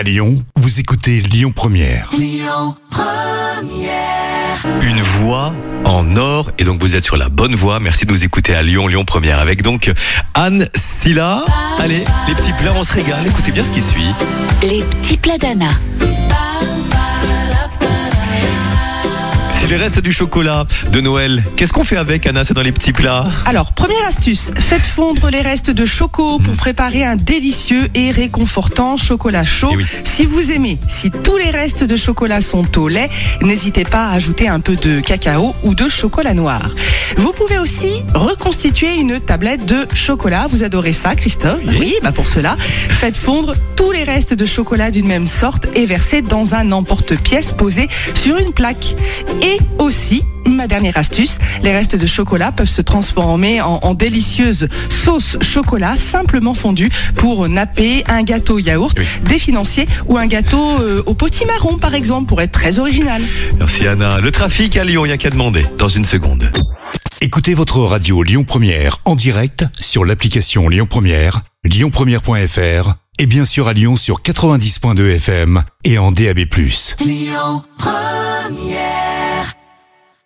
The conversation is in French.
À Lyon, vous écoutez Lyon Première. Une voix en or et donc vous êtes sur la bonne voie. Merci de nous écouter à Lyon, Lyon Première avec donc Anne Silla. Allez, les petits plats, on se régale. Écoutez bien ce qui suit. Les petits plats d'Anna. Les restes du chocolat de Noël. Qu'est-ce qu'on fait avec Anna C'est dans les petits plats. Alors, première astuce, faites fondre les restes de choco pour préparer un délicieux et réconfortant chocolat chaud. Eh oui. Si vous aimez, si tous les restes de chocolat sont au lait, n'hésitez pas à ajouter un peu de cacao ou de chocolat noir. Vous pouvez aussi reconstituer une tablette de chocolat. Vous adorez ça, Christophe Oui. bah pour cela, faites fondre tous les restes de chocolat d'une même sorte et versez dans un emporte-pièce posé sur une plaque. Et aussi, ma dernière astuce, les restes de chocolat peuvent se transformer en, en délicieuse sauce chocolat simplement fondue pour napper un gâteau yaourt Oui. définancier ou un gâteau euh, au potimarron par exemple pour être très original. Merci Anna. Le trafic à Lyon, il n'y a qu'à demander. Dans une seconde. Écoutez votre radio Lyon Première en direct sur l'application Lyon Première, lyonpremière.fr et bien sûr à Lyon sur 90.2 FM et en DAB+. Lyon Première